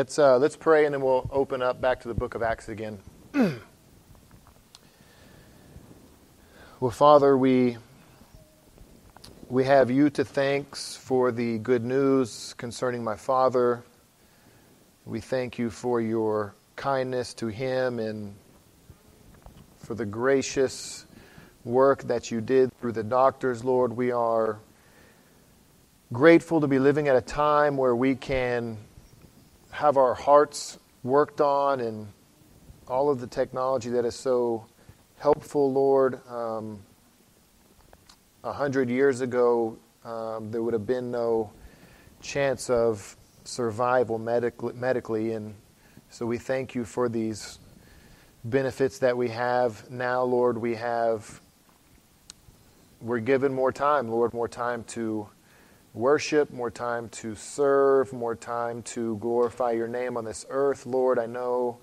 Let's, uh, let's pray and then we'll open up back to the book of Acts again. well, Father, we, we have you to thanks for the good news concerning my father. We thank you for your kindness to him and for the gracious work that you did through the doctors, Lord. We are grateful to be living at a time where we can have our hearts worked on and all of the technology that is so helpful, Lord. Um, a hundred years ago, um, there would have been no chance of survival medic- medically, and so we thank you for these benefits that we have now, Lord. We have we're given more time, Lord, more time to worship, more time to serve, more time to glorify your name on this earth. Lord, I know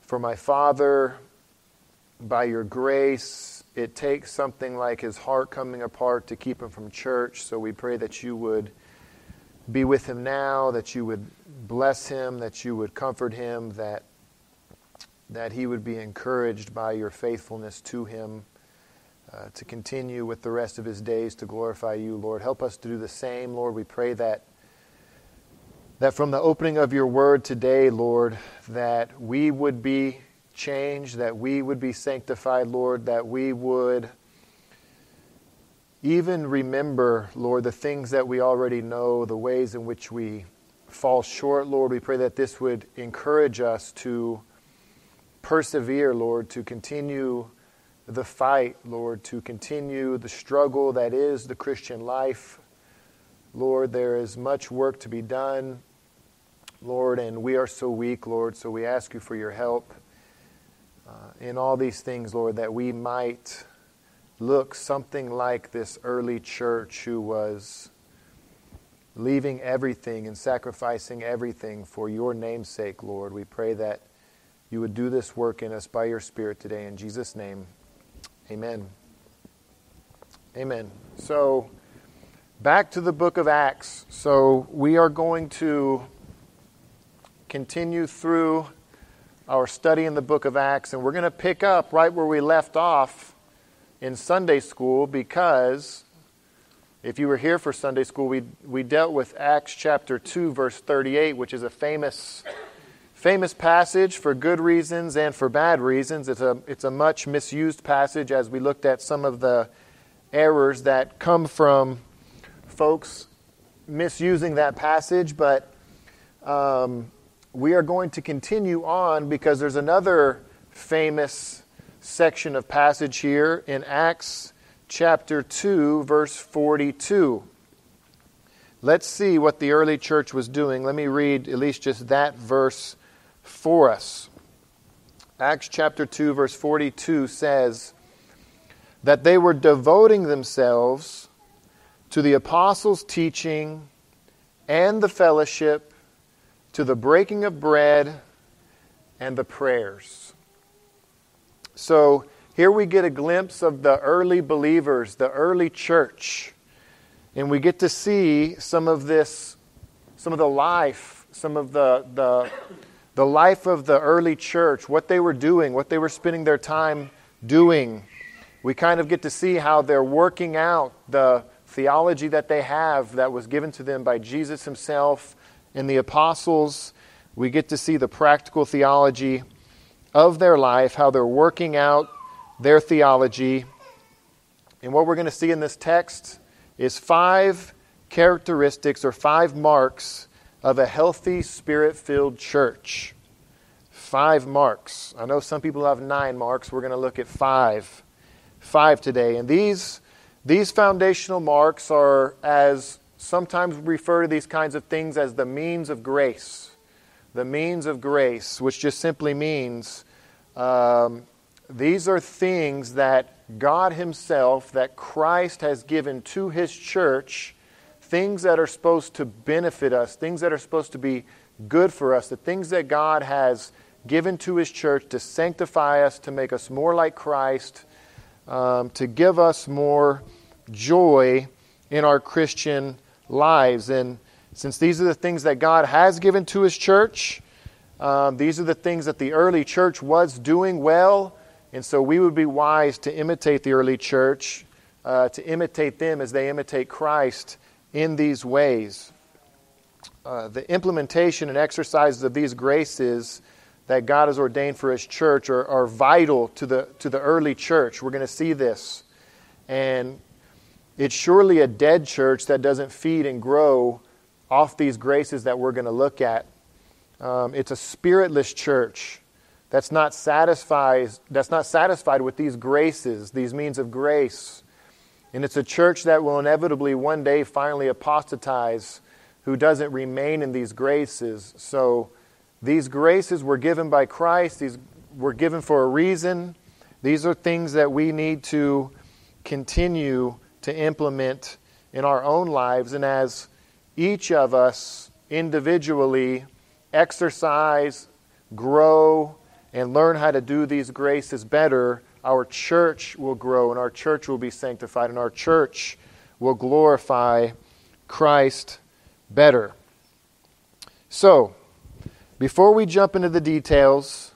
for my father, by your grace, it takes something like his heart coming apart to keep him from church. So we pray that you would be with him now, that you would bless him, that you would comfort him, that, that he would be encouraged by your faithfulness to him uh, to continue with the rest of his days to glorify you, Lord. Help us to do the same, Lord. We pray that that from the opening of your word today, Lord, that we would be changed, that we would be sanctified, Lord, that we would even remember, Lord, the things that we already know, the ways in which we fall short, Lord. We pray that this would encourage us to persevere, Lord, to continue the fight, Lord, to continue the struggle that is the Christian life. Lord, there is much work to be done, Lord, and we are so weak, Lord, so we ask you for your help uh, in all these things, Lord, that we might look something like this early church who was leaving everything and sacrificing everything for your name's sake, Lord. We pray that you would do this work in us by your Spirit today. In Jesus' name. Amen. Amen. So, back to the book of Acts. So, we are going to continue through our study in the book of Acts, and we're going to pick up right where we left off in Sunday school because if you were here for Sunday school, we, we dealt with Acts chapter 2, verse 38, which is a famous famous passage for good reasons and for bad reasons. It's a, it's a much misused passage as we looked at some of the errors that come from folks misusing that passage, but um, we are going to continue on because there's another famous section of passage here in Acts chapter 2, verse 42. Let's see what the early church was doing. Let me read at least just that verse for us. Acts chapter 2, verse 42 says that they were devoting themselves to the apostles' teaching and the fellowship, to the breaking of bread and the prayers. So here we get a glimpse of the early believers, the early church, and we get to see some of this, some of the life, some of the, the the life of the early church, what they were doing, what they were spending their time doing. We kind of get to see how they're working out the theology that they have that was given to them by Jesus himself and the apostles. We get to see the practical theology of their life, how they're working out their theology. And what we're going to see in this text is five characteristics or five marks of a healthy, spirit filled church. Five marks. I know some people have nine marks. We're going to look at five. Five today. And these, these foundational marks are, as sometimes we refer to these kinds of things as the means of grace. The means of grace, which just simply means um, these are things that God Himself, that Christ has given to His church things that are supposed to benefit us, things that are supposed to be good for us, the things that God has given to His church to sanctify us, to make us more like Christ, um, to give us more joy in our Christian lives. And Since these are the things that God has given to His church, um, these are the things that the early church was doing well, and so we would be wise to imitate the early church, uh, to imitate them as they imitate Christ in these ways. Uh, the implementation and exercises of these graces that God has ordained for His church are, are vital to the, to the early church. We're going to see this. And it's surely a dead church that doesn't feed and grow off these graces that we're going to look at. Um, it's a spiritless church that's not satisfied that's not satisfied with these graces, these means of grace. And it's a church that will inevitably one day finally apostatize who doesn't remain in these graces. So these graces were given by Christ, these were given for a reason. These are things that we need to continue to implement in our own lives. And as each of us individually exercise, grow, and learn how to do these graces better, our church will grow and our church will be sanctified and our church will glorify Christ better. So, before we jump into the details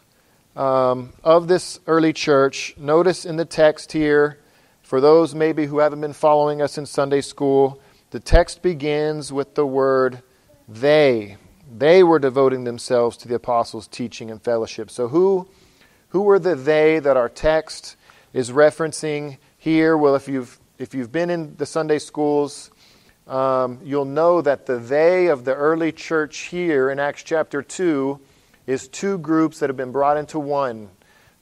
um, of this early church, notice in the text here, for those maybe who haven't been following us in Sunday school, the text begins with the word they. They were devoting themselves to the apostles' teaching and fellowship. So, who, who were the they that our text is referencing here? Well, if you've, if you've been in the Sunday schools, um, you'll know that the they of the early church here in Acts chapter 2 is two groups that have been brought into one.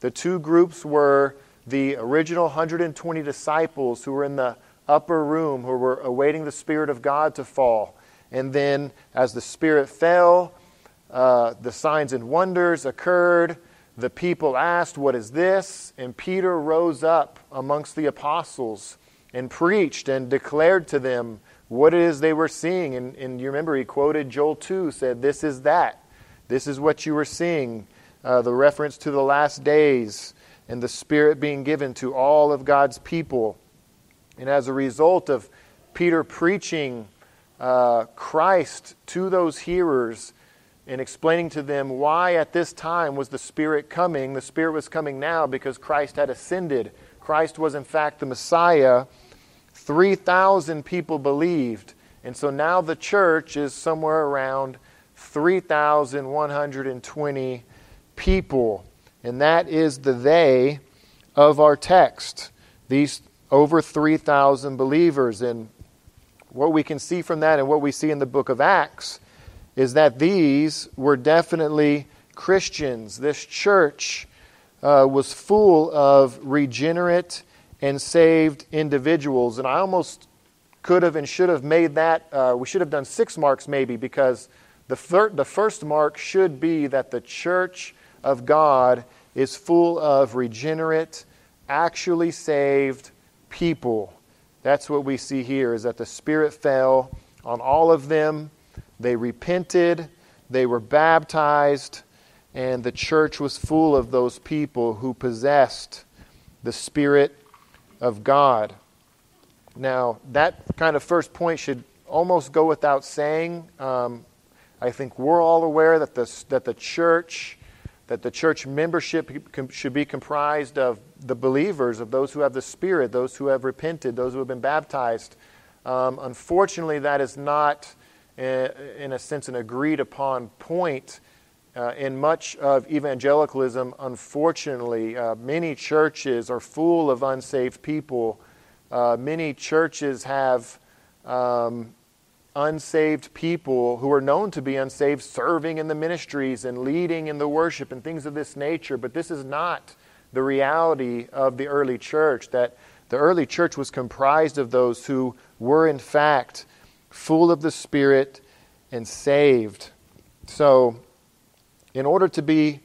The two groups were the original 120 disciples who were in the upper room, who were awaiting the Spirit of God to fall. And then, as the Spirit fell, uh, the signs and wonders occurred. The people asked, What is this? And Peter rose up amongst the apostles and preached and declared to them what it is they were seeing. And, and you remember he quoted Joel 2, said, This is that. This is what you were seeing. Uh, the reference to the last days and the Spirit being given to all of God's people. And as a result of Peter preaching uh, Christ to those hearers and explaining to them why at this time was the Spirit coming, the Spirit was coming now because Christ had ascended. Christ was, in fact, the Messiah 3,000 people believed. And so now the church is somewhere around 3,120 people. And that is the they of our text. These over 3,000 believers. And what we can see from that and what we see in the book of Acts is that these were definitely Christians. This church uh, was full of regenerate and saved individuals. And I almost could have and should have made that, uh, we should have done six marks maybe, because the, the first mark should be that the church of God is full of regenerate, actually saved people. That's what we see here is that the Spirit fell on all of them. They repented, they were baptized, and the church was full of those people who possessed the Spirit of God. Now, that kind of first point should almost go without saying. Um, I think we're all aware that the, that the church, that the church membership should be comprised of the believers, of those who have the Spirit, those who have repented, those who have been baptized. Um, unfortunately, that is not, uh, in a sense, an agreed upon point uh, in much of evangelicalism, unfortunately, uh, many churches are full of unsaved people. Uh, many churches have um, unsaved people who are known to be unsaved serving in the ministries and leading in the worship and things of this nature. But this is not the reality of the early church, that the early church was comprised of those who were, in fact, full of the Spirit and saved. So, in order to be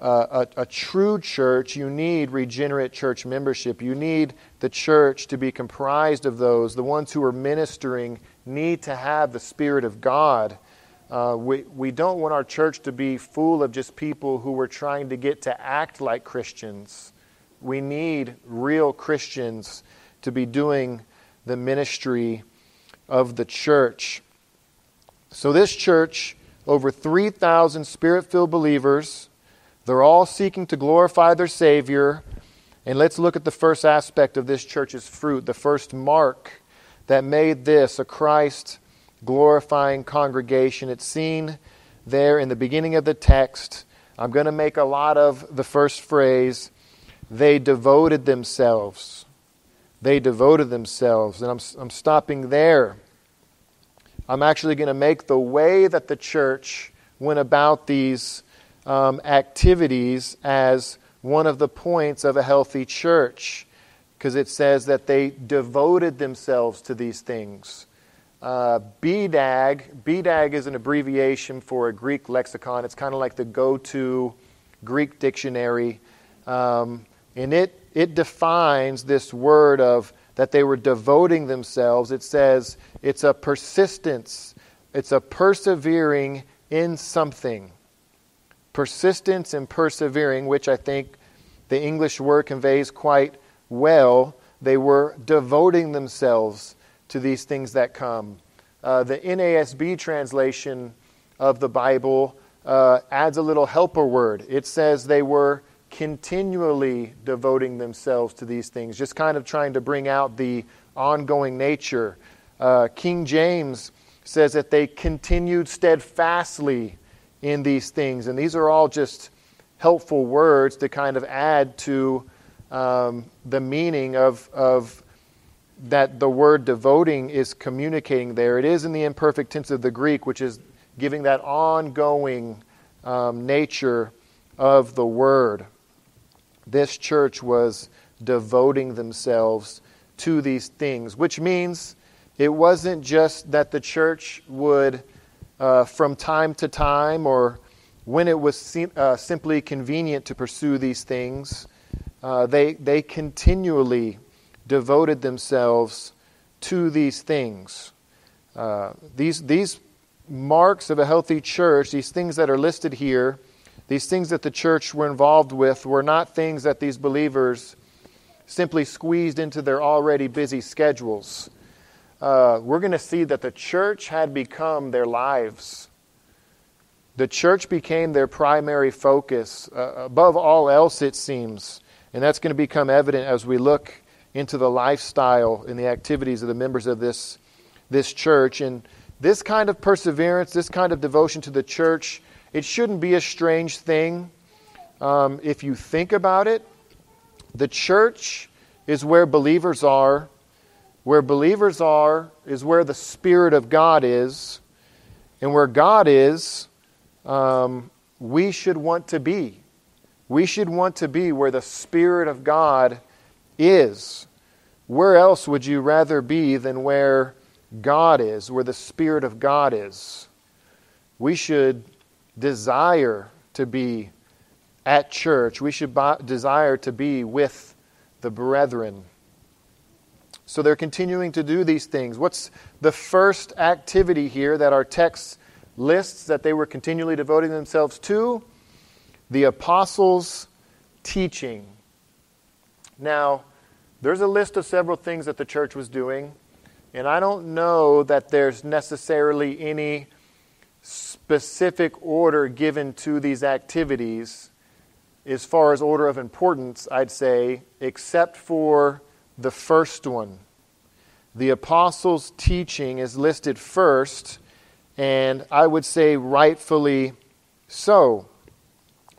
uh, a, a, true church, you need regenerate church membership. You need the church to be comprised of those. The ones who are ministering need to have the Spirit of God. Uh, we, we don't want our church to be full of just people who are trying to get to act like Christians. We need real Christians to be doing the ministry of the church. So, this church, over 3,000 spirit filled believers, they're all seeking to glorify their Savior. And let's look at the first aspect of this church's fruit, the first mark that made this a Christ glorifying congregation. It's seen there in the beginning of the text. I'm going to make a lot of the first phrase. They devoted themselves. They devoted themselves. And I'm, I'm stopping there. I'm actually going to make the way that the church went about these um, activities as one of the points of a healthy church because it says that they devoted themselves to these things. Uh, BDAG, BDAG is an abbreviation for a Greek lexicon. It's kind of like the go to Greek dictionary. Um, and it, it defines this word of that they were devoting themselves. It says it's a persistence, it's a persevering in something. Persistence and persevering, which I think the English word conveys quite well. They were devoting themselves to these things that come. Uh, the NASB translation of the Bible uh, adds a little helper word. It says they were continually devoting themselves to these things, just kind of trying to bring out the ongoing nature. Uh, King James says that they continued steadfastly in these things. And these are all just helpful words to kind of add to um, the meaning of, of that the word devoting is communicating there. It is in the imperfect tense of the Greek, which is giving that ongoing um, nature of the word. This church was devoting themselves to these things, which means it wasn't just that the church would, uh, from time to time or when it was uh, simply convenient to pursue these things, uh, they, they continually devoted themselves to these things. Uh, these, these marks of a healthy church, these things that are listed here, these things that the church were involved with, were not things that these believers simply squeezed into their already busy schedules. Uh, we're going to see that the church had become their lives. The church became their primary focus, uh, above all else, it seems. And that's going to become evident as we look into the lifestyle and the activities of the members of this, this church. And this kind of perseverance, this kind of devotion to the church, it shouldn't be a strange thing. Um, if you think about it, the church is where believers are. Where believers are is where the Spirit of God is. And where God is, um, we should want to be. We should want to be where the Spirit of God is. Where else would you rather be than where God is, where the Spirit of God is? We should desire to be at church. We should desire to be with the brethren. So they're continuing to do these things. What's the first activity here that our text lists that they were continually devoting themselves to? the apostles' teaching. Now, there's a list of several things that the church was doing, and I don't know that there's necessarily any specific order given to these activities as far as order of importance, I'd say, except for the first one. The apostles' teaching is listed first, and I would say rightfully so.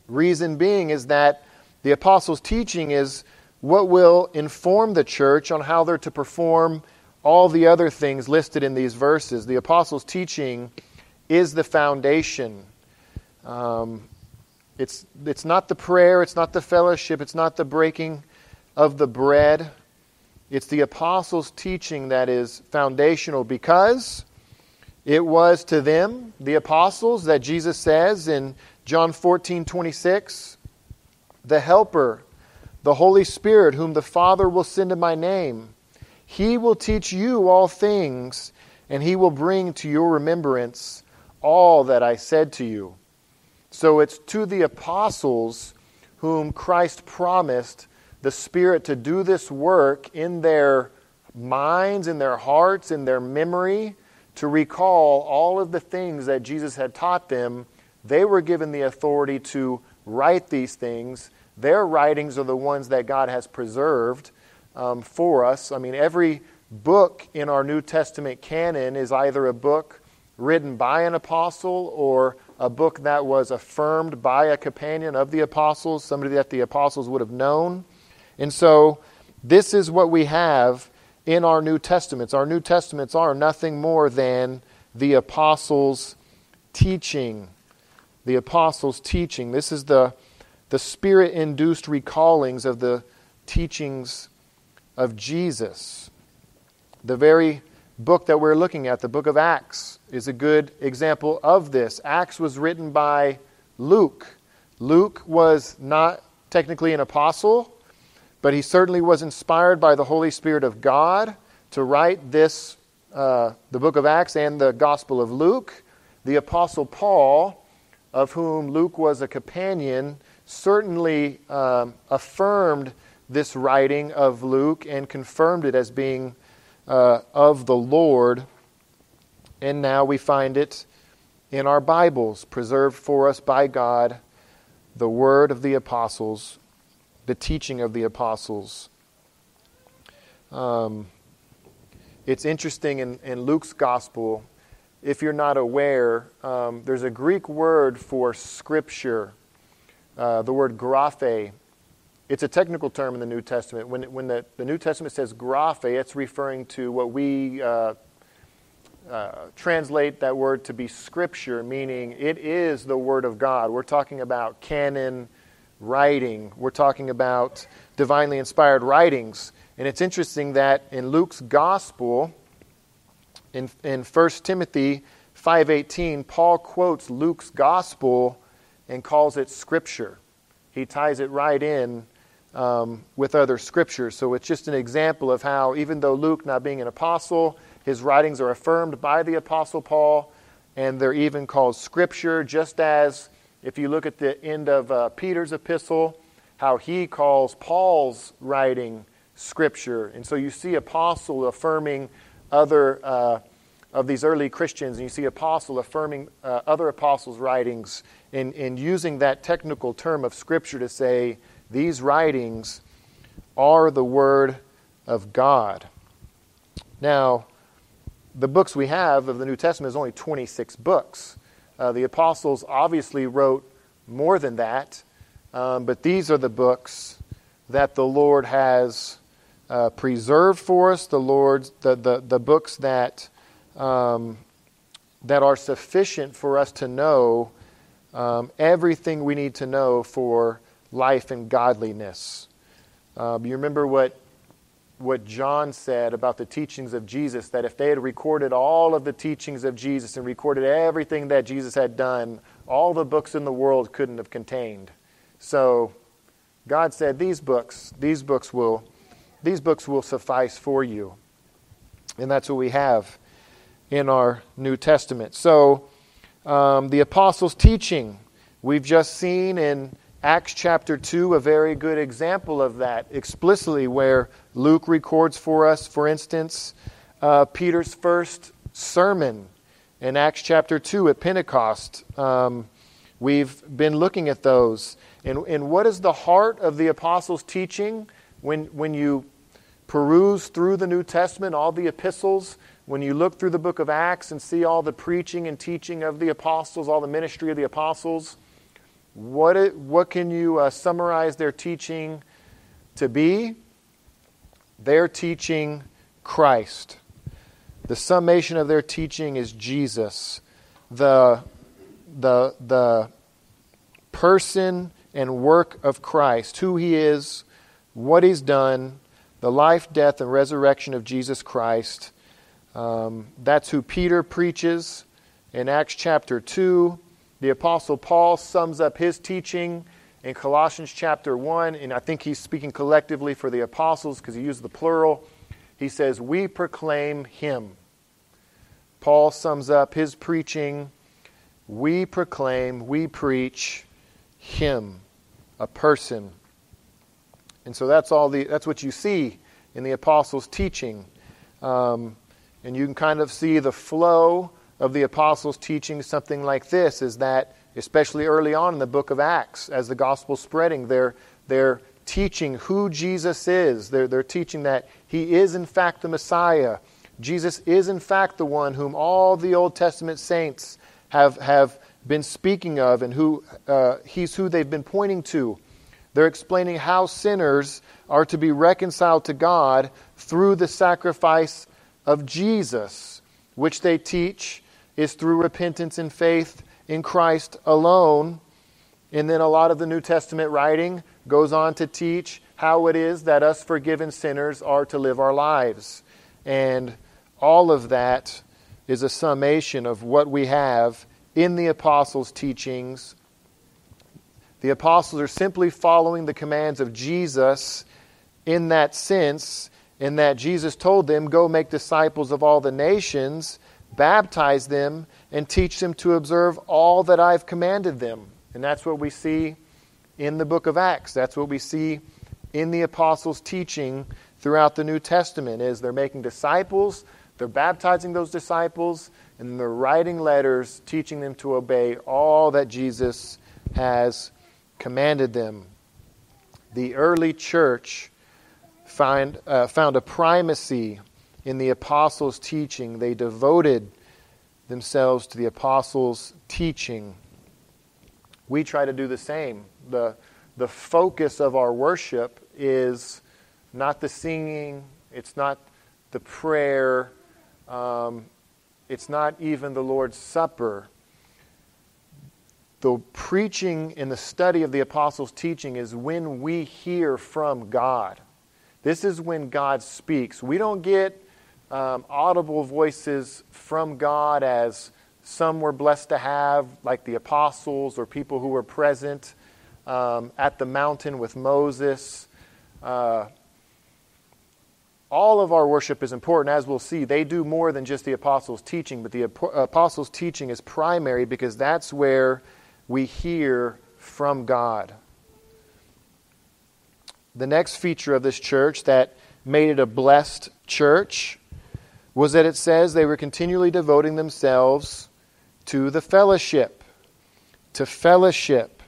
Reason being is that the apostles' teaching is what will inform the church on how they're to perform all the other things listed in these verses. The apostles' teaching is the foundation. Um, it's, it's not the prayer, it's not the fellowship, it's not the breaking of the bread. It's the apostles' teaching that is foundational because it was to them, the apostles, that Jesus says in John 14, 26, the Helper, the Holy Spirit, whom the Father will send in my name, he will teach you all things, and he will bring to your remembrance all that I said to you. So it's to the apostles whom Christ promised the Spirit to do this work in their minds, in their hearts, in their memory, to recall all of the things that Jesus had taught them. They were given the authority to write these things. Their writings are the ones that God has preserved um, for us. I mean, every book in our New Testament canon is either a book written by an apostle or a book that was affirmed by a companion of the apostles, somebody that the apostles would have known. And so, this is what we have in our New Testaments. Our New Testaments are nothing more than the apostles' teaching. The apostles' teaching. This is the, the spirit induced recallings of the teachings of Jesus. The very book that we're looking at, the book of Acts, is a good example of this. Acts was written by Luke. Luke was not technically an apostle, but he certainly was inspired by the Holy Spirit of God to write this, uh, the book of Acts and the Gospel of Luke. The Apostle Paul, of whom Luke was a companion, certainly um, affirmed this writing of Luke and confirmed it as being uh, of the Lord. And now we find it in our Bibles, preserved for us by God, the word of the apostles, the teaching of the apostles. Um, it's interesting in, in, Luke's gospel, if you're not aware, um, there's a Greek word for scripture, uh, the word graphe. It's a technical term in the New Testament. When, when the, the New Testament says graphe, it's referring to what we uh, uh, translate that word to be scripture, meaning it is the Word of God. We're talking about canon writing. We're talking about divinely inspired writings. And it's interesting that in Luke's gospel, in, in 1 Timothy 5.18, Paul quotes Luke's gospel and calls it scripture. He ties it right in um, with other scriptures. So it's just an example of how, even though Luke, not being an apostle, his writings are affirmed by the apostle Paul, and they're even called scripture, just as if you look at the end of uh, Peter's epistle, how he calls Paul's writing scripture. And so you see apostle affirming other uh, of these early Christians, and you see apostle affirming uh, other apostles' writings and, and using that technical term of scripture to say these writings are the word of God. Now, the books we have of the New Testament is only 26 books. Uh, the apostles obviously wrote more than that, um, but these are the books that the Lord has uh, preserved for us. The Lord, the the, the books that um, that are sufficient for us to know um, everything we need to know for life and godliness. Um, you remember what what John said about the teachings of Jesus that if they had recorded all of the teachings of Jesus and recorded everything that Jesus had done, all the books in the world couldn't have contained. So God said these books, these books will these books will suffice for you. And that's what we have in our New Testament. So um, the apostles' teaching, we've just seen in Acts chapter 2, a very good example of that, explicitly, where Luke records for us, for instance, uh, Peter's first sermon in Acts chapter 2 at Pentecost. Um, we've been looking at those. And, and what is the heart of the apostles' teaching when, when you peruse through the New Testament, all the epistles? When you look through the book of Acts and see all the preaching and teaching of the apostles, all the ministry of the apostles, what, it, what can you uh, summarize their teaching to be? They're teaching Christ. The summation of their teaching is Jesus, the, the, the person and work of Christ, who he is, what he's done, the life, death, and resurrection of Jesus Christ. Um, that's who Peter preaches in Acts chapter 2. The Apostle Paul sums up his teaching in Colossians chapter 1, and I think he's speaking collectively for the apostles because he used the plural. He says, We proclaim him. Paul sums up his preaching. We proclaim, we preach him, a person. And so that's all the that's what you see in the apostles' teaching. Um, And you can kind of see the flow of the apostles' teaching something like this is that, especially early on in the book of Acts, as the gospel's spreading, they're, they're teaching who Jesus is. They're, they're teaching that he is, in fact, the Messiah. Jesus is, in fact, the one whom all the Old Testament saints have, have been speaking of and who uh, he's who they've been pointing to. They're explaining how sinners are to be reconciled to God through the sacrifice of Jesus, which they teach is through repentance and faith in Christ alone. And then a lot of the New Testament writing goes on to teach how it is that us forgiven sinners are to live our lives. And all of that is a summation of what we have in the apostles' teachings. The apostles are simply following the commands of Jesus in that sense, in that Jesus told them, Go make disciples of all the nations, baptize them, and teach them to observe all that I've commanded them. And that's what we see in the book of Acts. That's what we see in the apostles' teaching throughout the New Testament is they're making disciples, they're baptizing those disciples, and they're writing letters teaching them to obey all that Jesus has commanded them. The early church find, uh, found a primacy in the apostles' teaching. They devoted themselves to the apostles' teaching. We try to do the same. The, the focus of our worship is not the singing, it's not the prayer, um, it's not even the Lord's Supper. The preaching and the study of the apostles' teaching is when we hear from God. This is when God speaks. We don't get um, audible voices from God as some were blessed to have, like the apostles or people who were present um, at the mountain with Moses. Uh, all of our worship is important, as we'll see. They do more than just the apostles' teaching, but the apostles' teaching is primary because that's where we hear from God. The next feature of this church that made it a blessed church was that it says they were continually devoting themselves to the fellowship. To fellowship.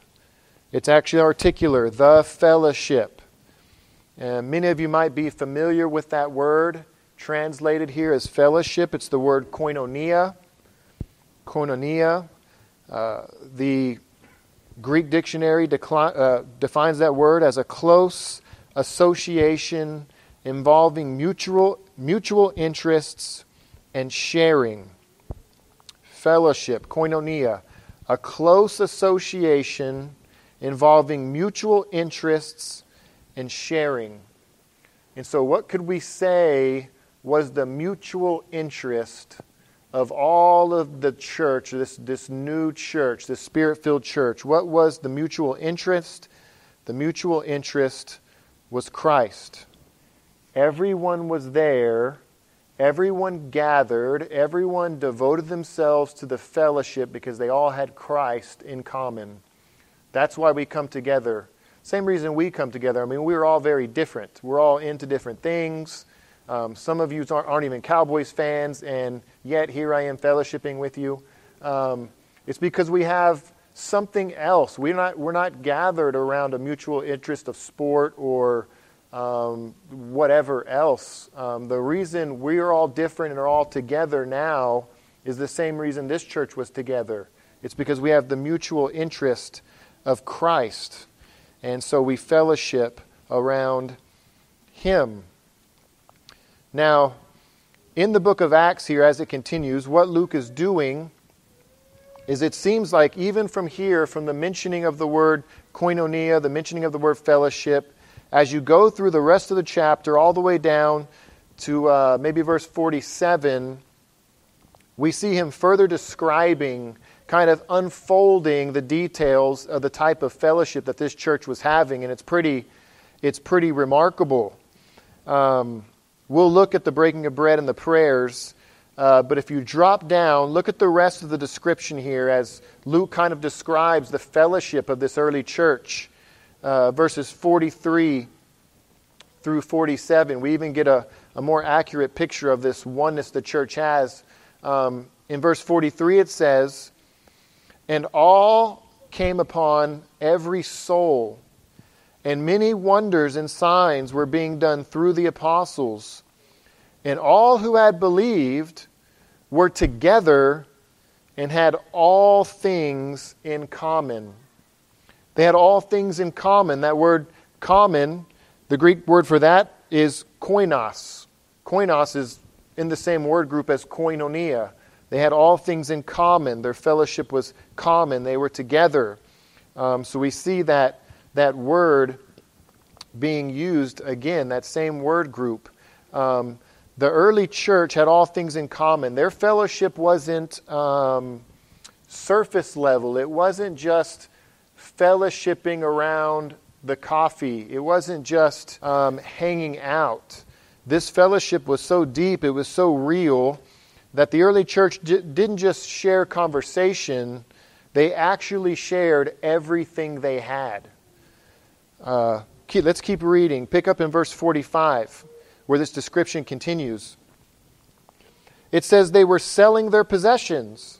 It's actually articular, the fellowship. And many of you might be familiar with that word translated here as fellowship. It's the word koinonia. Koinonia. Uh, the Greek dictionary decli- uh, defines that word as a close association involving mutual, mutual interests and sharing. Fellowship, koinonia, a close association involving mutual interests and sharing. And so, what could we say was the mutual interest of all of the church, this, this new church, this spirit filled church? What was the mutual interest? The mutual interest was Christ. Everyone was there. Everyone gathered. Everyone devoted themselves to the fellowship because they all had Christ in common. That's why we come together. Same reason we come together. I mean, we're all very different. We're all into different things. Um, some of you aren't, aren't, even Cowboys fans, and yet here I am fellowshipping with you. Um, it's because we have something else. We're not, we're not gathered around a mutual interest of sport or um, whatever else. Um, the reason we're all different and are all together now is the same reason this church was together. It's because we have the mutual interest of Christ. And so we fellowship around Him. Now, in the book of Acts here, as it continues, what Luke is doing is it seems like even from here, from the mentioning of the word koinonia, the mentioning of the word fellowship, as you go through the rest of the chapter, all the way down to uh, maybe verse 47, we see him further describing, kind of unfolding the details of the type of fellowship that this church was having, and it's pretty, it's pretty remarkable. Um, we'll look at the breaking of bread and the prayers, uh, but if you drop down, look at the rest of the description here as Luke kind of describes the fellowship of this early church uh, verses 43 through 47. We even get a, a more accurate picture of this oneness the church has. Um, in verse 43, it says, And all came upon every soul, and many wonders and signs were being done through the apostles. And all who had believed were together and had all things in common. They had all things in common. That word common, the Greek word for that is koinos. Koinos is in the same word group as koinonia. They had all things in common. Their fellowship was common. They were together. Um, so we see that that word being used again, that same word group. Um, the early church had all things in common. Their fellowship wasn't um, surface level, it wasn't just fellowshipping around the coffee, it wasn't just um, hanging out. This fellowship was so deep, it was so real, that the early church didn't just share conversation, they actually shared everything they had. Uh, let's keep reading. Pick up in verse 45 where this description continues. It says they were selling their possessions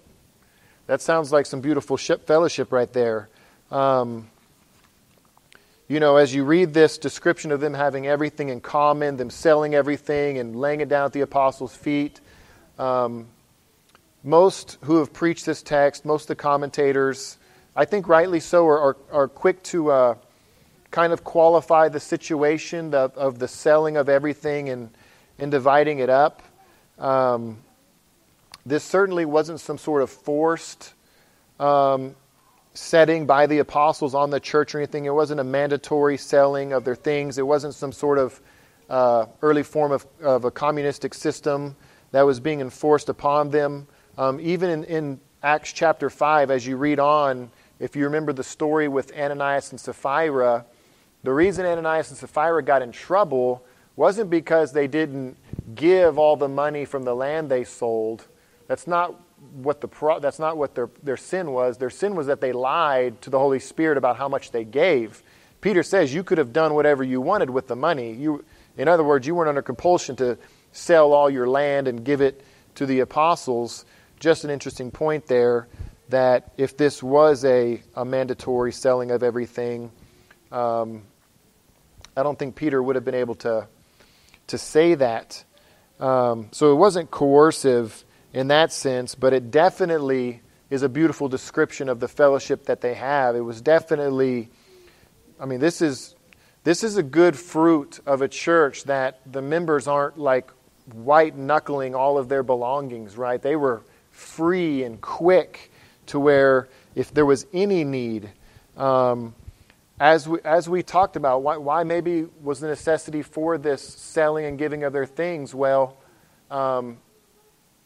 That sounds like some beautiful fellowship right there. Um, you know, as you read this description of them having everything in common, them selling everything and laying it down at the apostles' feet, um, most who have preached this text, most of the commentators, I think rightly so, are, are, are quick to. Uh, kind of qualify the situation of, of the selling of everything and, and dividing it up. Um, this certainly wasn't some sort of forced um, setting by the apostles on the church or anything. It wasn't a mandatory selling of their things. It wasn't some sort of uh, early form of, of a communistic system that was being enforced upon them. Um, even in, in Acts chapter 5, as you read on, if you remember the story with Ananias and Sapphira, the reason Ananias and Sapphira got in trouble wasn't because they didn't give all the money from the land they sold. That's not what the pro- that's not what their, their sin was. Their sin was that they lied to the Holy Spirit about how much they gave. Peter says you could have done whatever you wanted with the money. You, in other words, you weren't under compulsion to sell all your land and give it to the apostles. Just an interesting point there that if this was a, a mandatory selling of everything, um, I don't think Peter would have been able to, to say that. Um, so it wasn't coercive in that sense, but it definitely is a beautiful description of the fellowship that they have. It was definitely, I mean, this is this is a good fruit of a church that the members aren't like white knuckling all of their belongings, right? They were free and quick to where if there was any need, um, as we, as we talked about, why, why maybe was the necessity for this selling and giving of their things? Well, um,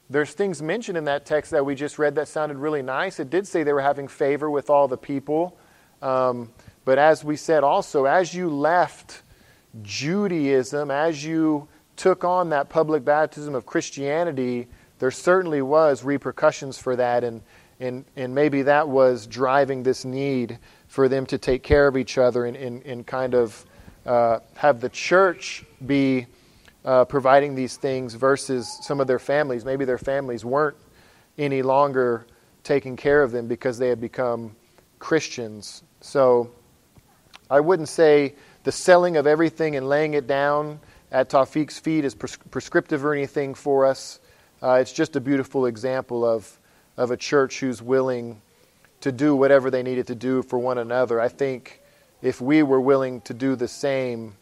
there's things mentioned in that text that we just read that sounded really nice. It did say they were having favor with all the people. Um, but as we said also, as you left Judaism, as you took on that public baptism of Christianity, there certainly was repercussions for that. And, and, and maybe that was driving this need for them to take care of each other and, and, and kind of uh, have the church be uh, providing these things versus some of their families. Maybe their families weren't any longer taking care of them because they had become Christians. So I wouldn't say the selling of everything and laying it down at Tawfiq's feet is pres- prescriptive or anything for us. Uh, it's just a beautiful example of, of a church who's willing to do whatever they needed to do for one another. I think if we were willing to do the same,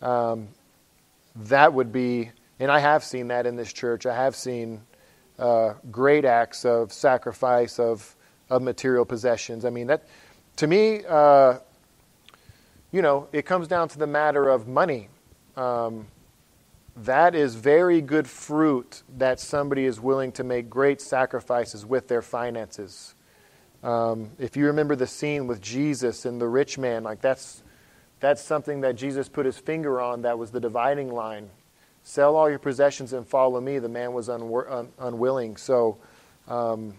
um, that would be, and I have seen that in this church. I have seen uh, great acts of sacrifice of of material possessions. I mean that, to me, uh, you know, it comes down to the matter of money. Um, that is very good fruit that somebody is willing to make great sacrifices with their finances. Um, if you remember the scene with Jesus and the rich man, like that's that's something that Jesus put his finger on. That was the dividing line. Sell all your possessions and follow me. The man was unwor- un- unwilling. So, um,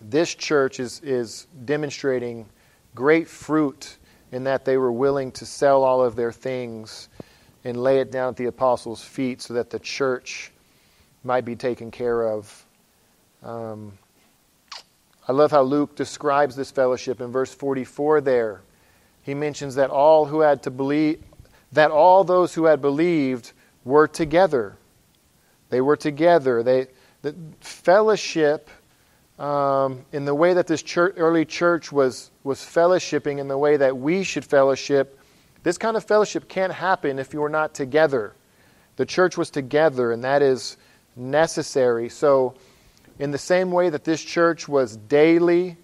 this church is is demonstrating great fruit in that they were willing to sell all of their things and lay it down at the apostles' feet so that the church might be taken care of. Um, I love how Luke describes this fellowship in verse 44 there. He mentions that all who had to believe that all those who had believed were together. They were together. They the fellowship um, in the way that this church, early church was was fellowshipping in the way that we should fellowship this kind of fellowship can't happen if you are not together. The church was together, and that is necessary. So, in the same way that this church was daily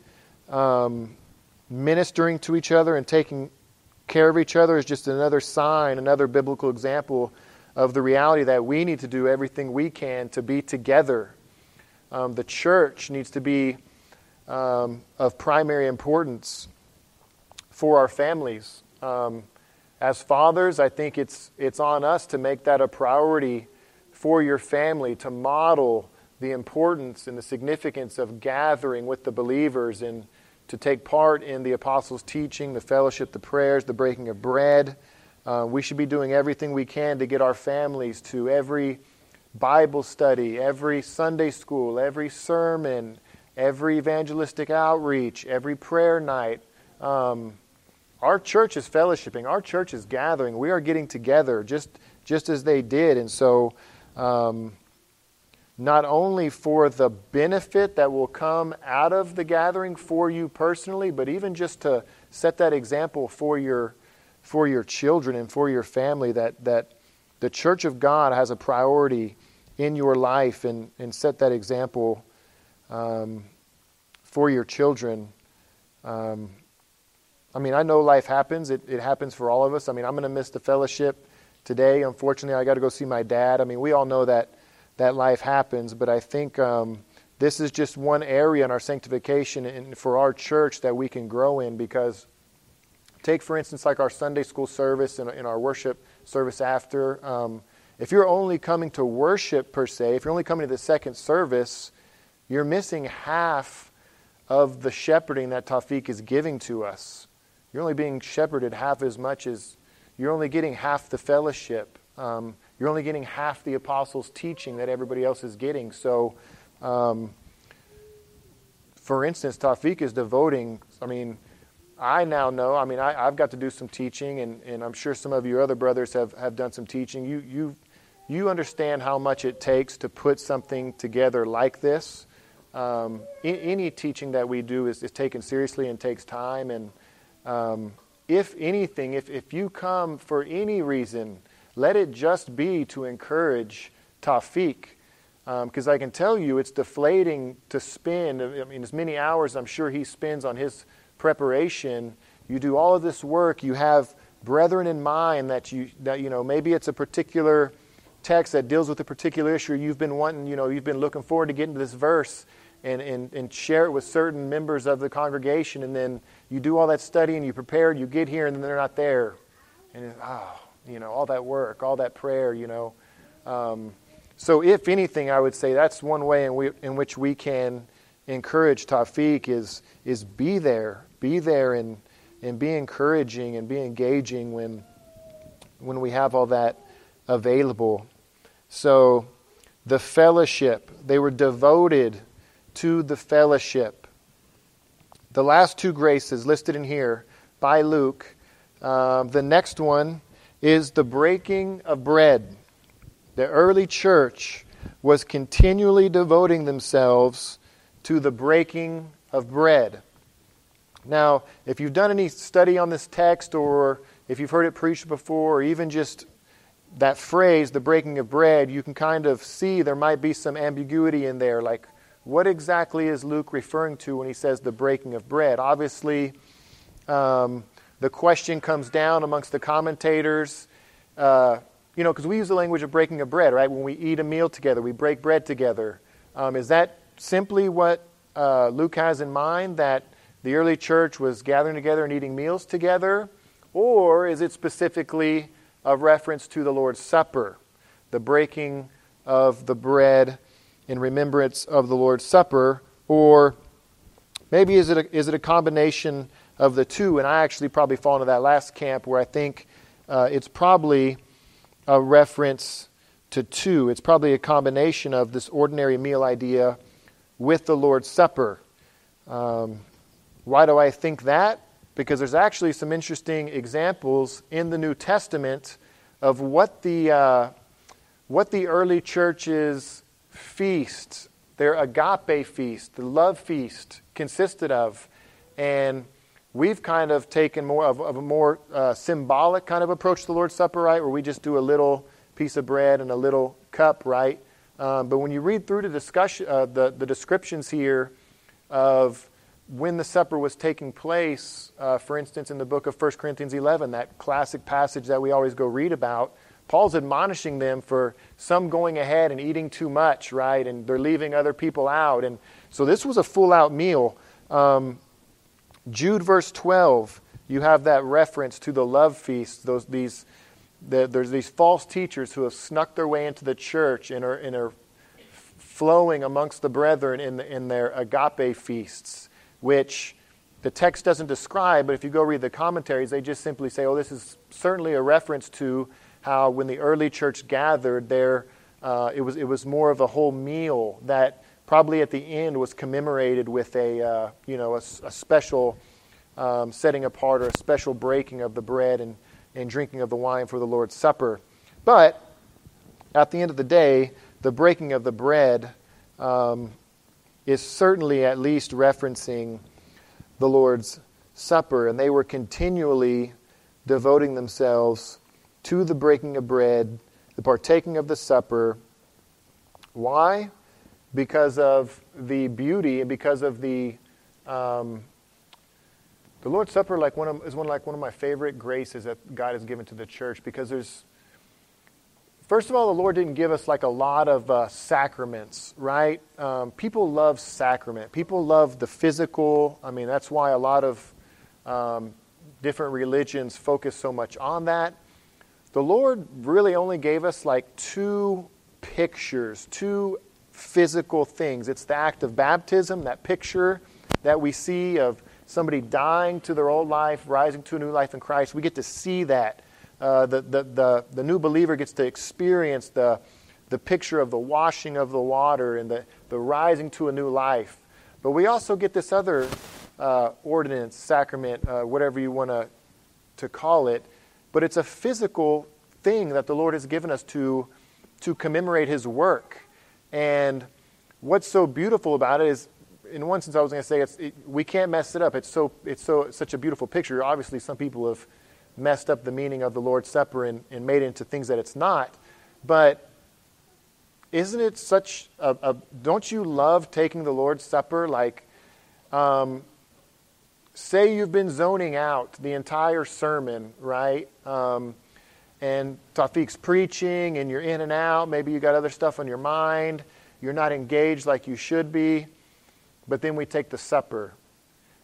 um, ministering to each other and taking care of each other, is just another sign, another biblical example of the reality that we need to do everything we can to be together. Um, the church needs to be um, of primary importance for our families. Um, as fathers, I think it's, it's on us to make that a priority for your family, to model the importance and the significance of gathering with the believers and to take part in the apostles' teaching, the fellowship, the prayers, the breaking of bread. Uh, we should be doing everything we can to get our families to every Bible study, every Sunday school, every sermon, every evangelistic outreach, every prayer night. Um, our church is fellowshipping. Our church is gathering. We are getting together just just as they did, and so um, not only for the benefit that will come out of the gathering for you personally, but even just to set that example for your for your children and for your family that that the church of God has a priority in your life and, and set that example um, for your children. Um, I mean, I know life happens. It, it happens for all of us. I mean, I'm going to miss the fellowship today. Unfortunately, I got to go see my dad. I mean, we all know that that life happens, but I think um, this is just one area in our sanctification and for our church that we can grow in because take, for instance, like our Sunday school service and in our worship service after. Um, if you're only coming to worship per se, if you're only coming to the second service, you're missing half of the shepherding that Tawfiq is giving to us. You're only being shepherded half as much as you're only getting half the fellowship. Um, you're only getting half the apostles' teaching that everybody else is getting. So, um, for instance, Tawfiq is devoting, I mean, I now know, I mean, I, have got to do some teaching, and, and I'm sure some of your other brothers have, have done some teaching. You, you, you understand how much it takes to put something together like this. Um, any teaching that we do is, is taken seriously and takes time, and um, if anything, if, if you come for any reason, let it just be to encourage Tawfiq. Because um, I can tell you it's deflating to spend, I mean, as many hours I'm sure he spends on his preparation. You do all of this work, you have brethren in mind that you, that, you know, maybe it's a particular text that deals with a particular issue you've been wanting, you know, you've been looking forward to getting to this verse and, and, and share it with certain members of the congregation, and then you do all that study and you prepare, you get here, and then they're not there. And oh, you know, all that work, all that prayer, you know. Um, so, if anything, I would say that's one way in, we, in which we can encourage Tawfiq is, is be there. Be there and, and be encouraging and be engaging when, when we have all that available. So, the fellowship, they were devoted to the fellowship. The last two graces listed in here by Luke, uh, the next one is the breaking of bread. The early church was continually devoting themselves to the breaking of bread. Now, if you've done any study on this text, or if you've heard it preached before, or even just that phrase, the breaking of bread, you can kind of see there might be some ambiguity in there. Like, what exactly is Luke referring to when he says the breaking of bread? Obviously, um, the question comes down amongst the commentators uh, you know, because we use the language of breaking of bread, right? When we eat a meal together, we break bread together. Um, is that simply what uh, Luke has in mind, that the early church was gathering together and eating meals together? Or is it specifically a reference to the Lord's Supper, the breaking of the bread in remembrance of the Lord's Supper? Or maybe is it a, is it a combination of the two? And I actually probably fall into that last camp where I think uh, it's probably a reference to two. It's probably a combination of this ordinary meal idea with the Lord's Supper. Um, why do I think that? Because there's actually some interesting examples in the New Testament of what the, uh, what the early church's feast, their agape feast, the love feast, consisted of. And we've kind of taken more of, of a more uh, symbolic kind of approach to the Lord's Supper, right? Where we just do a little piece of bread and a little cup, right? Um, but when you read through the discussion, uh, the, the descriptions here of when the supper was taking place, uh, for instance, in the book of 1 Corinthians 11, that classic passage that we always go read about, Paul's admonishing them for some going ahead and eating too much, right? And they're leaving other people out. And so this was a full out meal. Um, Jude, verse 12, you have that reference to the love feast. Those, these, the, there's these false teachers who have snuck their way into the church and are, and are flowing amongst the brethren in, in their agape feasts which the text doesn't describe, but if you go read the commentaries, they just simply say, oh, this is certainly a reference to how when the early church gathered there, uh, it, was, it was more of a whole meal that probably at the end was commemorated with a, uh, you know, a, a special um, setting apart or a special breaking of the bread and, and drinking of the wine for the Lord's Supper. But at the end of the day, the breaking of the bread um, is certainly at least referencing the Lord's Supper, and they were continually devoting themselves to the breaking of bread, the partaking of the supper. Why? Because of the beauty and because of the um, the Lord's Supper. Like one of, is one like one of my favorite graces that God has given to the church because there's First of all, the Lord didn't give us like a lot of uh, sacraments, right? Um, people love sacrament. People love the physical. I mean, that's why a lot of um, different religions focus so much on that. The Lord really only gave us like two pictures, two physical things. It's the act of baptism, that picture that we see of somebody dying to their old life, rising to a new life in Christ. We get to see that uh, the, the, the, the new believer gets to experience the, the picture of the washing of the water and the, the rising to a new life. But we also get this other uh, ordinance, sacrament, uh, whatever you want to call it. But it's a physical thing that the Lord has given us to, to commemorate His work. And what's so beautiful about it is, in one sense, I was going to say it, we can't mess it up. It's so it's so such a beautiful picture. Obviously, some people have messed up the meaning of the Lord's Supper and, and made it into things that it's not. But isn't it such a, a don't you love taking the Lord's Supper? Like, um, say you've been zoning out the entire sermon, right? Um, and Tawfiq's preaching and you're in and out. Maybe you got other stuff on your mind. You're not engaged like you should be. But then we take the supper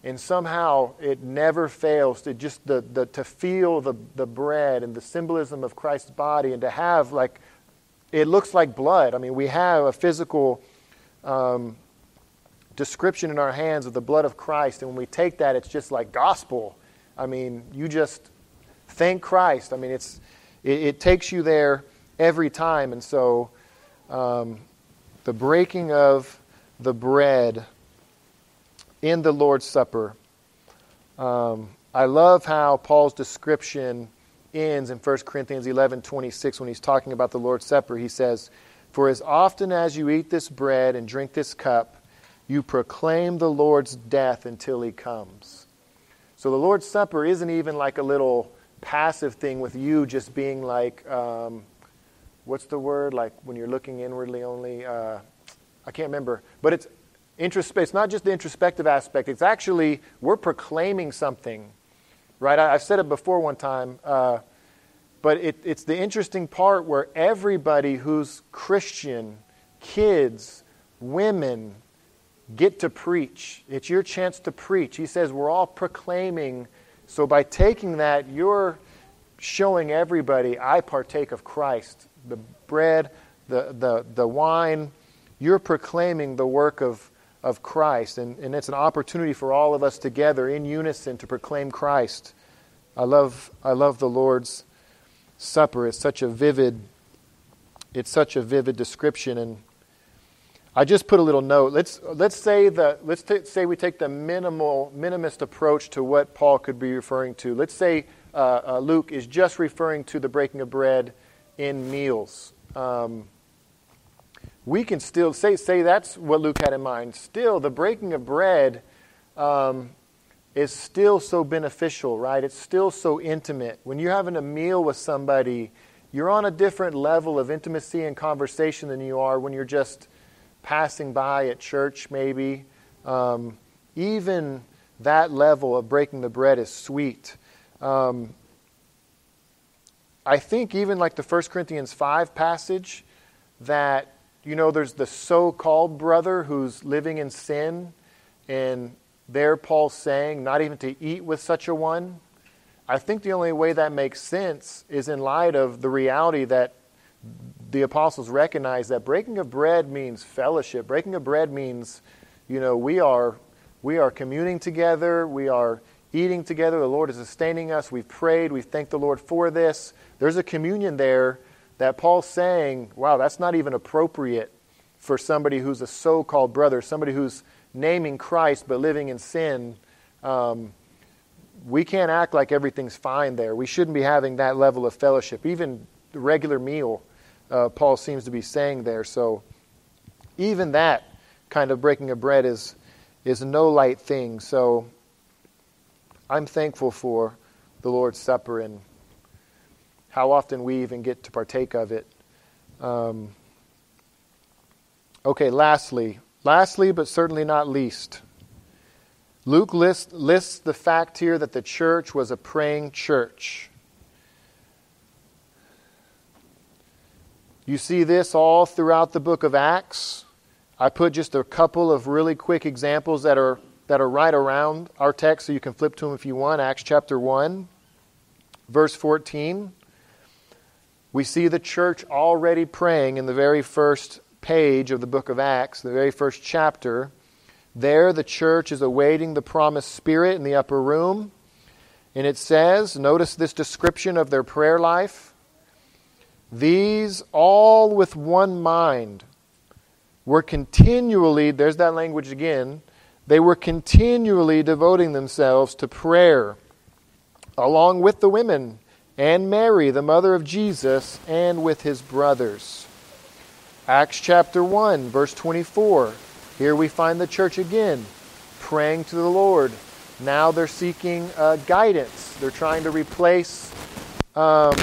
and somehow it never fails to just the, the, to feel the, the bread and the symbolism of Christ's body and to have like it looks like blood. I mean, we have a physical um, description in our hands of the blood of Christ, and when we take that, it's just like gospel. I mean, you just thank Christ. I mean, it's it, it takes you there every time, and so um, the breaking of the bread in the Lord's Supper. Um, I love how Paul's description ends in 1 Corinthians 11 26 when he's talking about the Lord's Supper. He says, For as often as you eat this bread and drink this cup, you proclaim the Lord's death until he comes. So the Lord's Supper isn't even like a little passive thing with you just being like, um, what's the word? Like when you're looking inwardly only. Uh, I can't remember. But it's Introspe- it's not just the introspective aspect, it's actually we're proclaiming something, right? I, have said it before one time, uh, but it, it's the interesting part where everybody who's Christian, kids, women, get to preach. It's your chance to preach. He says we're all proclaiming. So by taking that, you're showing everybody, I partake of Christ. The bread, the, the, the wine, you're proclaiming the work of, of Christ. And, and it's an opportunity for all of us together in unison to proclaim Christ. I love, I love the Lord's Supper. It's such a vivid, it's such a vivid description. And I just put a little note. Let's, let's say that let's t- say we take the minimal minimist approach to what Paul could be referring to. Let's say uh, uh, Luke is just referring to the breaking of bread in meals. Um, we can still say say that's what Luke had in mind. Still, the breaking of bread um, is still so beneficial, right? It's still so intimate. When you're having a meal with somebody, you're on a different level of intimacy and conversation than you are when you're just passing by at church, maybe. Um, even that level of breaking the bread is sweet. Um, I think even like the 1 Corinthians 5 passage, that, you know, there's the so called brother who's living in sin, and there Paul's saying not even to eat with such a one. I think the only way that makes sense is in light of the reality that the apostles recognize that breaking of bread means fellowship. Breaking of bread means, you know, we are we are communing together, we are eating together. The Lord is sustaining us. We've prayed. We've thanked the Lord for this. There's a communion there that Paul's saying, wow, that's not even appropriate for somebody who's a so called brother, somebody who's naming Christ but living in sin. Um, we can't act like everything's fine there. We shouldn't be having that level of fellowship. Even the regular meal, uh, Paul seems to be saying there. So even that kind of breaking of bread is, is no light thing. So I'm thankful for the Lord's Supper and how often we even get to partake of it. Um, okay, lastly, lastly, but certainly not least, Luke lists, lists the fact here that the church was a praying church. You see this all throughout the book of Acts. I put just a couple of really quick examples that are that are right around our text, so you can flip to them if you want. Acts chapter 1, verse 14. We see the church already praying in the very first page of the book of Acts, the very first chapter. There, the church is awaiting the promised Spirit in the upper room. And it says, notice this description of their prayer life. These all with one mind were continually, there's that language again, they were continually devoting themselves to prayer, along with the women and Mary, the mother of Jesus, and with his brothers. Acts chapter 1, verse 24. Here we find the church again praying to the Lord. Now they're seeking uh, guidance. They're trying to replace um,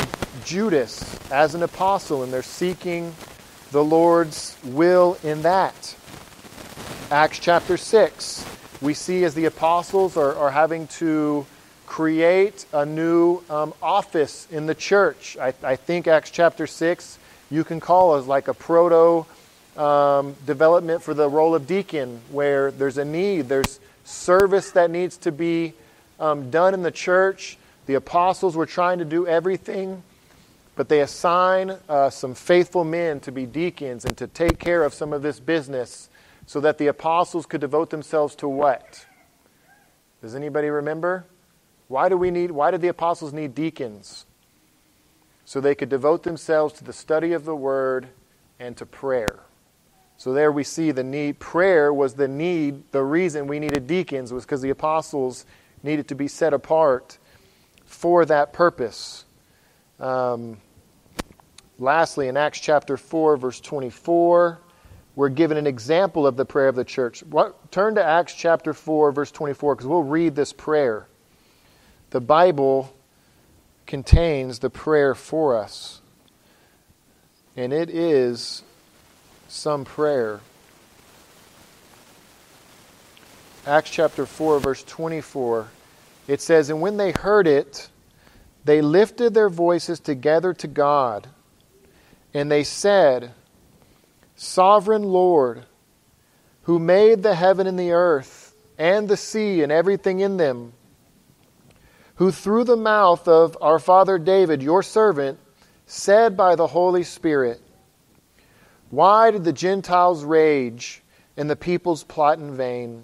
Judas as an apostle, and they're seeking the Lord's will in that. Acts chapter 6, we see as the apostles are, are having to create a new um, office in the church. I, I, think Acts chapter 6 you can call as like a proto um, development for the role of deacon, where there's a need, there's service that needs to be um, done in the church. The apostles were trying to do everything, but they assign uh, some faithful men to be deacons and to take care of some of this business so that the apostles could devote themselves to what? Does anybody remember? Why do we need why did the apostles need deacons? So they could devote themselves to the study of the word and to prayer. So there we see the need prayer was the need, the reason we needed deacons was because the apostles needed to be set apart for that purpose. Um, lastly, in Acts chapter 4, verse 24, we're given an example of the prayer of the church. What, turn to Acts chapter 4, verse 24, because we'll read this prayer. The Bible contains the prayer for us, and it is some prayer. Acts chapter 4, verse 24, it says, And when they heard it, they lifted their voices together to God, and they said, Sovereign Lord, who made the heaven and the earth, and the sea and everything in them, who through the mouth of our father David, your servant, said by the Holy Spirit, Why did the Gentiles rage and the peoples plot in vain?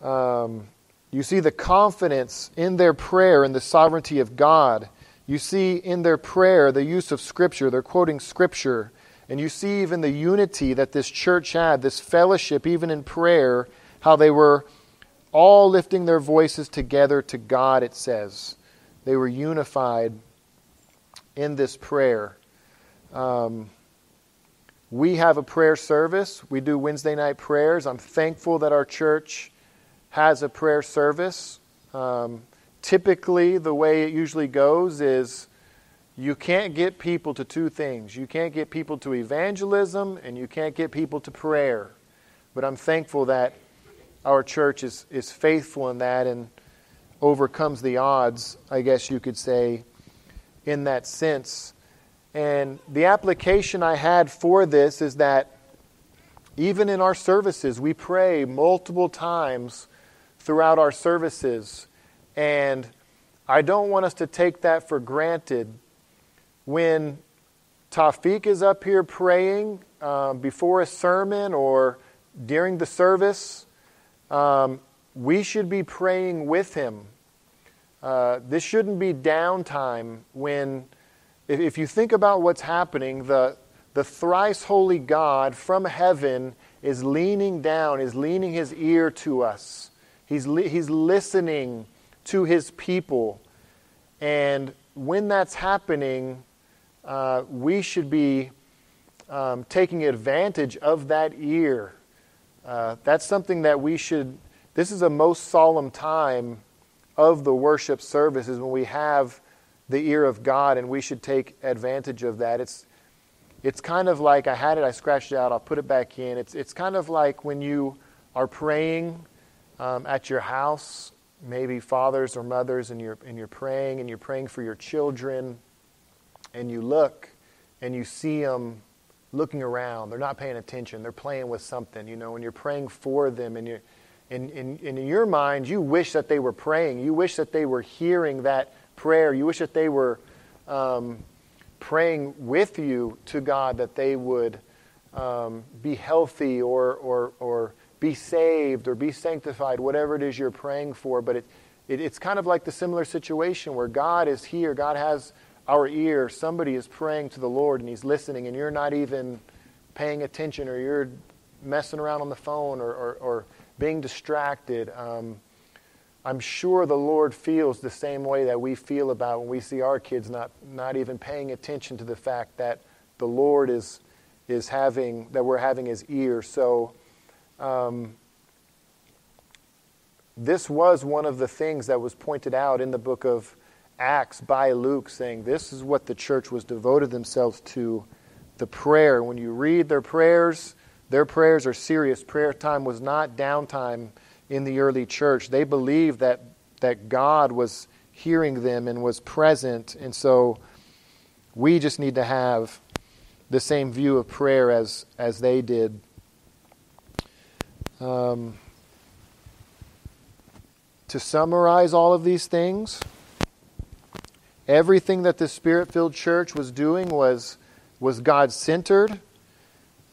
Um, you see the confidence in their prayer in the sovereignty of God. You see in their prayer the use of Scripture. They're quoting Scripture. And you see even the unity that this church had, this fellowship, even in prayer, how they were all lifting their voices together to God, it says. They were unified in this prayer. Um, we have a prayer service. We do Wednesday night prayers. I'm thankful that our church has a prayer service. Um, typically, the way it usually goes is you can't get people to two things you can't get people to evangelism, and you can't get people to prayer. But I'm thankful that our church is, is faithful in that and overcomes the odds, I guess you could say, in that sense. And the application I had for this is that even in our services, we pray multiple times throughout our services. And I don't want us to take that for granted. When Tawfiq is up here praying um, before a sermon or during the service, um, we should be praying with him. Uh, this shouldn't be downtime when, if, if you think about what's happening, the, the thrice holy God from heaven is leaning down, is leaning his ear to us He's, li- he's listening to his people. And when that's happening, uh, we should be um, taking advantage of that ear. Uh, that's something that we should, this is a most solemn time of the worship services when we have the ear of God, and we should take advantage of that. It's, it's kind of like I had it, I scratched it out, I'll put it back in. It's, it's kind of like when you are praying um, at your house, maybe fathers or mothers, and you're, and you're praying and you're praying for your children, and you look and you see them looking around. They're not paying attention. They're playing with something, you know, and you're praying for them. And, you and, and, and in your mind, you wish that they were praying. You wish that they were hearing that prayer. You wish that they were um, praying with you to God that they would um, be healthy or, or, or be saved or be sanctified, whatever it is you're praying for. But it, it, it's kind of like the similar situation where God is here, God has our ear, somebody is praying to the Lord and He's listening, and you're not even paying attention or you're messing around on the phone or, or, or being distracted. Um, I'm sure the Lord feels the same way that we feel about when we see our kids not, not even paying attention to the fact that the Lord is, is having, that we're having His ear. So, um, this was one of the things that was pointed out in the book of Acts by Luke, saying this is what the church was devoted themselves to the prayer. When you read their prayers, their prayers are serious. Prayer time was not downtime in the early church. They believed that, that God was hearing them and was present. And so we just need to have the same view of prayer as, as they did. Um, to summarize all of these things, Everything that the Spirit filled church was doing was, was God centered.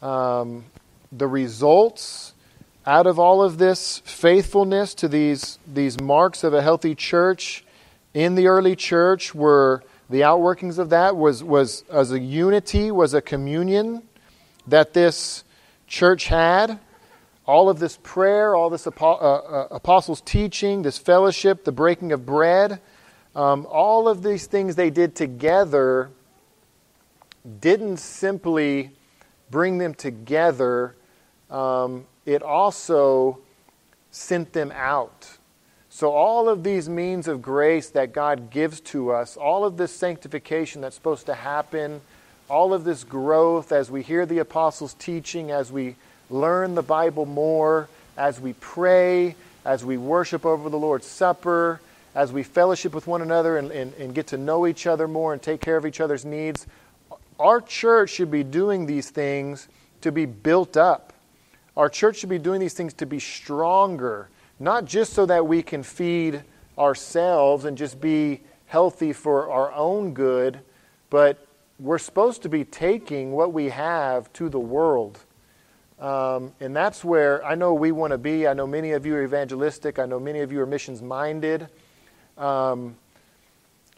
Um, the results out of all of this faithfulness to these, these marks of a healthy church in the early church were the outworkings of that was, was as a unity, was a communion that this church had. All of this prayer, all this uh, uh, apostles' teaching, this fellowship, the breaking of bread, um, all of these things they did together didn't simply bring them together, um, it also sent them out. So, all of these means of grace that God gives to us, all of this sanctification that's supposed to happen, all of this growth as we hear the apostles' teaching, as we learn the Bible more, as we pray, as we worship over the Lord's Supper, as we fellowship with one another and, and, and get to know each other more and take care of each other's needs, our church should be doing these things to be built up. Our church should be doing these things to be stronger not just so that we can feed ourselves and just be healthy for our own good, but we're supposed to be taking what we have to the world. Um, and that's where I know we want to be. I know many of you are evangelistic. I know many of you are missions minded. Um,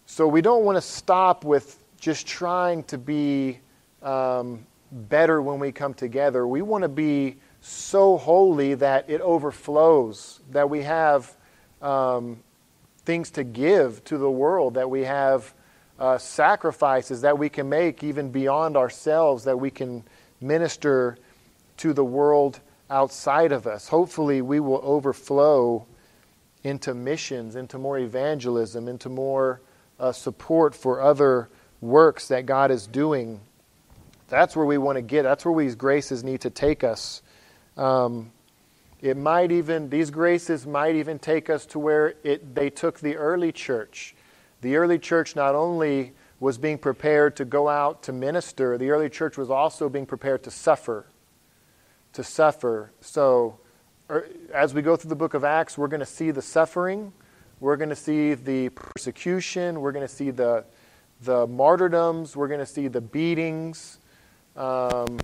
so we don't want to stop with just trying to be um, better when we come together. We want to be so holy that it overflows, that we have um, things to give to the world, that we have uh, sacrifices that we can make even beyond ourselves, that we can minister to the world outside of us. Hopefully, we will overflow into missions, into more evangelism, into more uh, support for other works that God is doing. That's where we want to get. That's where these graces need to take us. Um, it might even, these graces might even take us to where it, they took the early church. The early church not only was being prepared to go out to minister, the early church was also being prepared to suffer. To suffer. So, er, as we go through the book of Acts, we're going to see the suffering, we're going to see the persecution, we're going to see the, the martyrdoms, we're going to see the beatings. Um,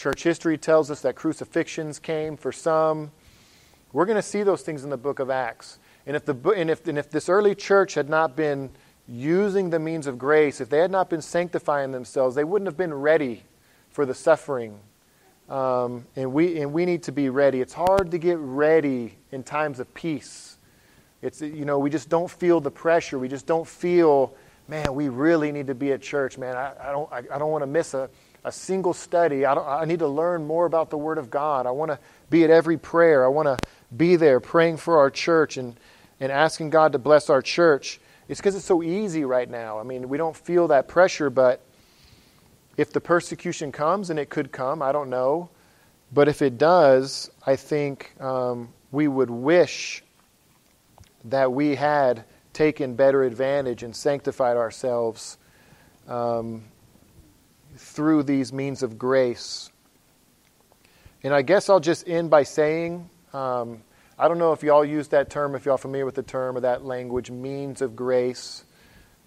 Church history tells us that crucifixions came for some. We're going to see those things in the book of Acts. And if, the, and, if, and if this early church had not been using the means of grace, if they had not been sanctifying themselves, they wouldn't have been ready for the suffering. Um, and, we, and we need to be ready. It's hard to get ready in times of peace. It's, you know, we just don't feel the pressure. We just don't feel, man, we really need to be at church, man. I, I don't, I, I don't want to miss a, a single study. I, I need to learn more about the Word of God. I want to be at every prayer. I want to be there praying for our church and, and asking God to bless our church. It's because it's so easy right now. I mean, we don't feel that pressure, but if the persecution comes, and it could come, I don't know. But if it does, I think um, we would wish that we had taken better advantage and sanctified ourselves um, through these means of grace. And I guess I'll just end by saying um, I don't know if y'all use that term, if y'all familiar with the term or that language, means of grace.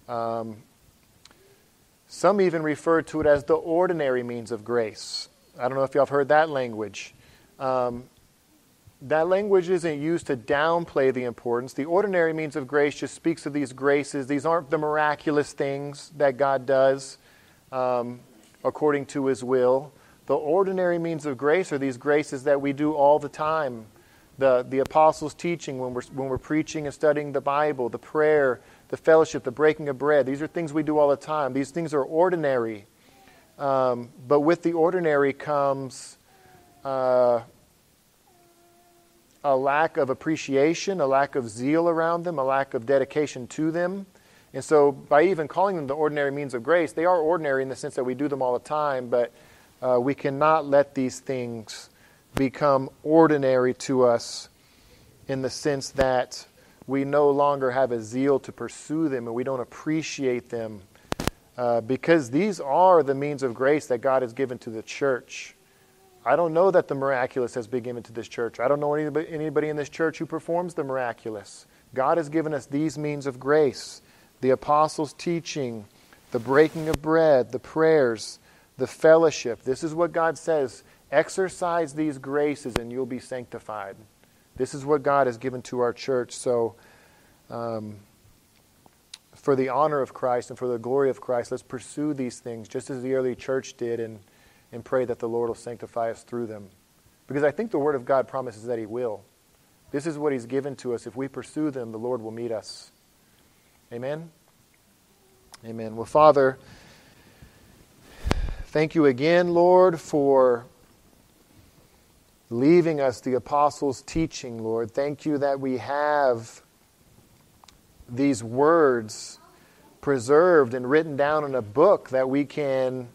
Um, some even refer to it as the ordinary means of grace. I don't know if y'all have heard that language. Um, that language isn't used to downplay the importance. The ordinary means of grace just speaks of these graces. These aren't the miraculous things that God does. Um, according to his will. The ordinary means of grace are these graces that we do all the time. The, the apostles' teaching when we're, when we're preaching and studying the Bible, the prayer, the fellowship, the breaking of bread. These are things we do all the time. These things are ordinary. Um, but with the ordinary comes uh, a lack of appreciation, a lack of zeal around them, a lack of dedication to them. And so, by even calling them the ordinary means of grace, they are ordinary in the sense that we do them all the time, but uh, we cannot let these things become ordinary to us in the sense that we no longer have a zeal to pursue them and we don't appreciate them uh, because these are the means of grace that God has given to the church. I don't know that the miraculous has been given to this church. I don't know anybody, anybody in this church who performs the miraculous. God has given us these means of grace. the apostles' teaching, the breaking of bread, the prayers, the fellowship. This is what God says. Exercise these graces and you'll be sanctified. This is what God has given to our church. So, um, for the honor of Christ and for the glory of Christ, let's pursue these things just as the early church did and, and pray that the Lord will sanctify us through them. Because I think the Word of God promises that He will. This is what He's given to us. If we pursue them, the Lord will meet us. Amen? Amen. Well, Father, thank you again, Lord, for leaving us the apostles' teaching, Lord. Thank you that we have these words preserved and written down in a book that we can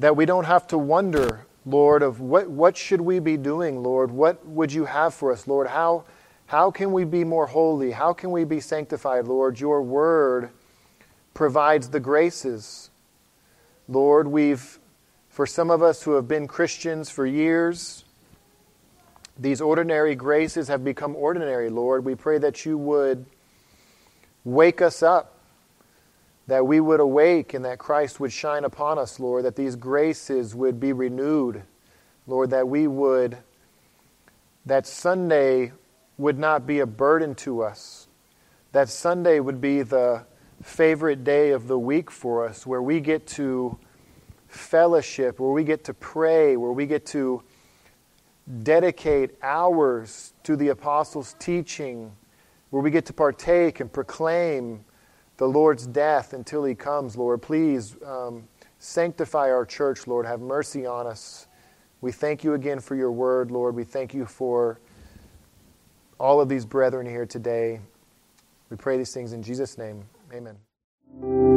that we don't have to wonder lord of what, what should we be doing lord? What would you have for us lord? How how can we be more holy? How can we be sanctified lord? Your word provides the graces. Lord we've for some of us who have been christians for years these ordinary graces have become ordinary lord. We pray that you would Wake us up, that we would awake and that Christ would shine upon us, Lord, that these graces would be renewed, Lord, that we would, that Sunday would not be a burden to us, that Sunday would be the favorite day of the week for us, where we get to fellowship, where we get to pray, where we get to dedicate hours to the apostles' teaching where we get to partake and proclaim the Lord's death until He comes, Lord. Please um, sanctify our church, Lord. Have mercy on us. We thank you again for your word, Lord. We thank you for all of these brethren here today. We pray these things in Jesus' name. Amen.